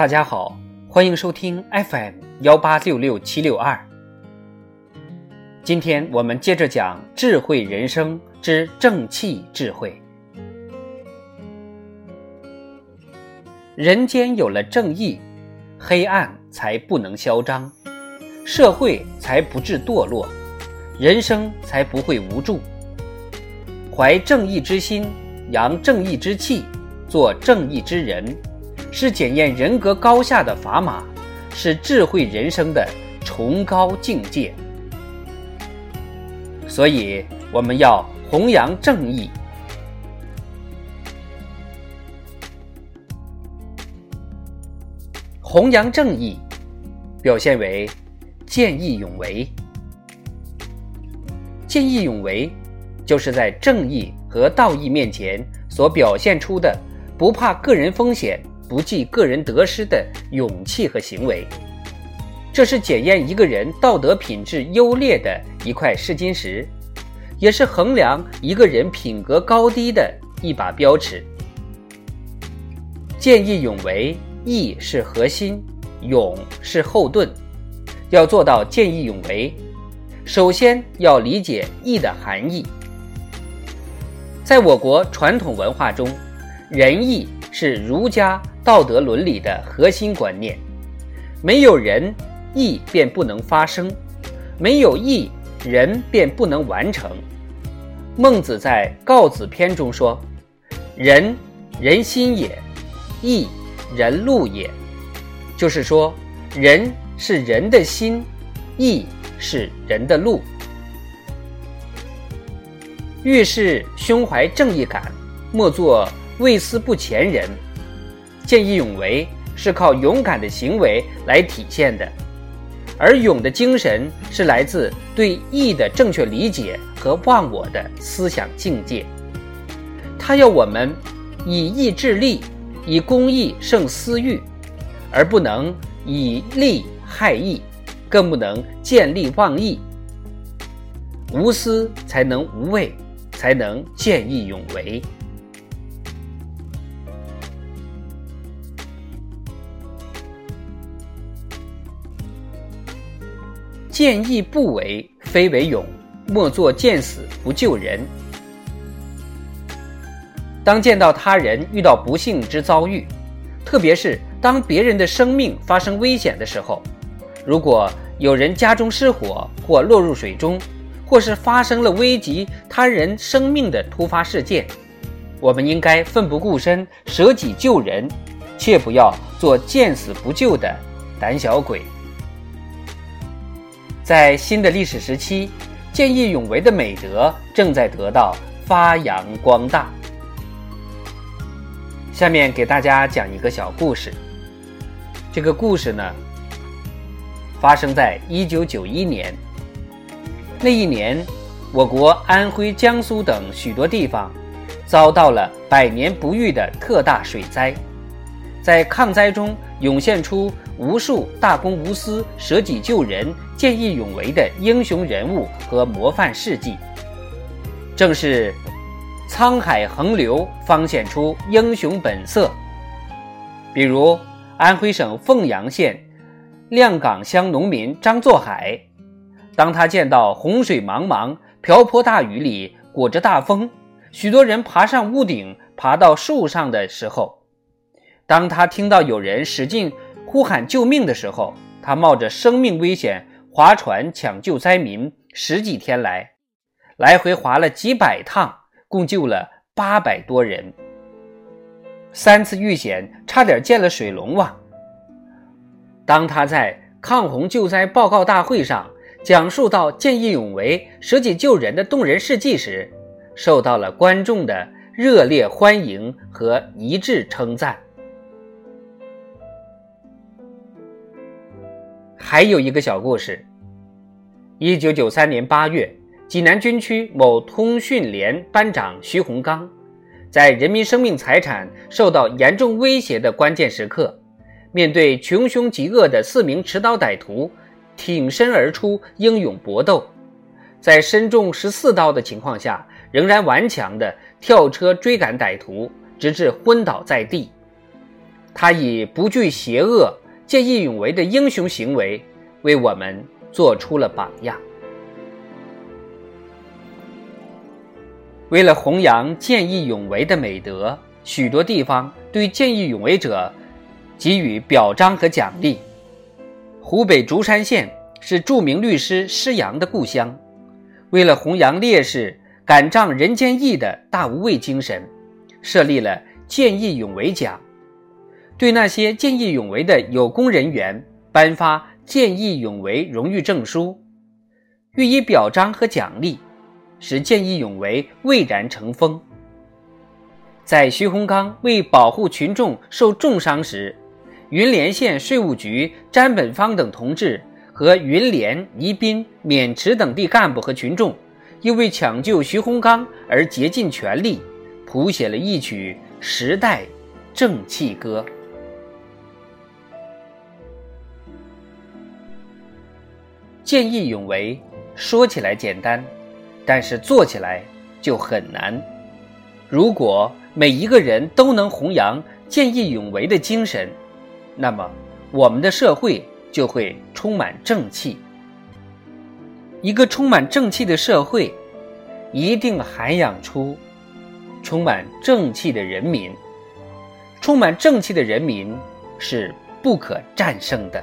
大家好，欢迎收听 FM 幺八六六七六二。今天我们接着讲智慧人生之正气智慧。人间有了正义，黑暗才不能嚣张，社会才不致堕落，人生才不会无助。怀正义之心，扬正义之气，做正义之人。是检验人格高下的砝码，是智慧人生的崇高境界。所以，我们要弘扬正义。弘扬正义，表现为见义勇为。见义勇为，就是在正义和道义面前所表现出的不怕个人风险。不计个人得失的勇气和行为，这是检验一个人道德品质优劣的一块试金石，也是衡量一个人品格高低的一把标尺。见义勇为，义是核心，勇是后盾。要做到见义勇为，首先要理解义的含义。在我国传统文化中，仁义是儒家。道德伦理的核心观念，没有仁义便不能发生；没有义人便不能完成。孟子在《告子》篇中说：“仁，人心也；义，人路也。”就是说，仁是人的心，义是人的路。遇事胸怀正义感，莫做畏思不前人。见义勇为是靠勇敢的行为来体现的，而勇的精神是来自对义的正确理解和忘我的思想境界。他要我们以义治利，以公义胜私欲，而不能以利害义，更不能见利忘义。无私才能无畏，才能见义勇为。见义不为，非为勇；莫作见死不救人。当见到他人遇到不幸之遭遇，特别是当别人的生命发生危险的时候，如果有人家中失火或落入水中，或是发生了危及他人生命的突发事件，我们应该奋不顾身舍己救人，切不要做见死不救的胆小鬼。在新的历史时期，见义勇为的美德正在得到发扬光大。下面给大家讲一个小故事。这个故事呢，发生在一九九一年。那一年，我国安徽、江苏等许多地方遭到了百年不遇的特大水灾，在抗灾中涌现出。无数大公无私、舍己救人、见义勇为的英雄人物和模范事迹，正是沧海横流，方显出英雄本色。比如安徽省凤阳县亮岗乡农民张作海，当他见到洪水茫茫、瓢泼大雨里裹着大风，许多人爬上屋顶、爬到树上的时候，当他听到有人使劲。呼喊救命的时候，他冒着生命危险划船抢救灾民，十几天来，来回划了几百趟，共救了八百多人。三次遇险，差点见了水龙王。当他在抗洪救灾报告大会上讲述到见义勇为、舍己救人的动人事迹时，受到了观众的热烈欢迎和一致称赞。还有一个小故事。一九九三年八月，济南军区某通讯连班长徐洪刚，在人民生命财产受到严重威胁的关键时刻，面对穷凶极恶的四名持刀歹徒，挺身而出，英勇搏斗，在身中十四刀的情况下，仍然顽强地跳车追赶歹徒，直至昏倒在地。他以不惧邪恶、见义勇为的英雄行为，为我们做出了榜样。为了弘扬见义勇为的美德，许多地方对见义勇为者给予表彰和奖励。湖北竹山县是著名律师施洋的故乡，为了弘扬烈士敢仗人间义的大无畏精神，设立了见义勇为奖，对那些见义勇为的有功人员颁发见义勇为荣誉证书，予以表彰和奖励。使见义勇为蔚然成风。在徐洪刚为保护群众受重伤时，云连县税务局詹本芳等同志和云连、宜宾、渑池等地干部和群众，又为抢救徐洪刚而竭尽全力，谱写了一曲时代正气歌。见义勇为说起来简单。但是做起来就很难。如果每一个人都能弘扬见义勇为的精神，那么我们的社会就会充满正气。一个充满正气的社会，一定涵养出充满正气的人民。充满正气的人民是不可战胜的。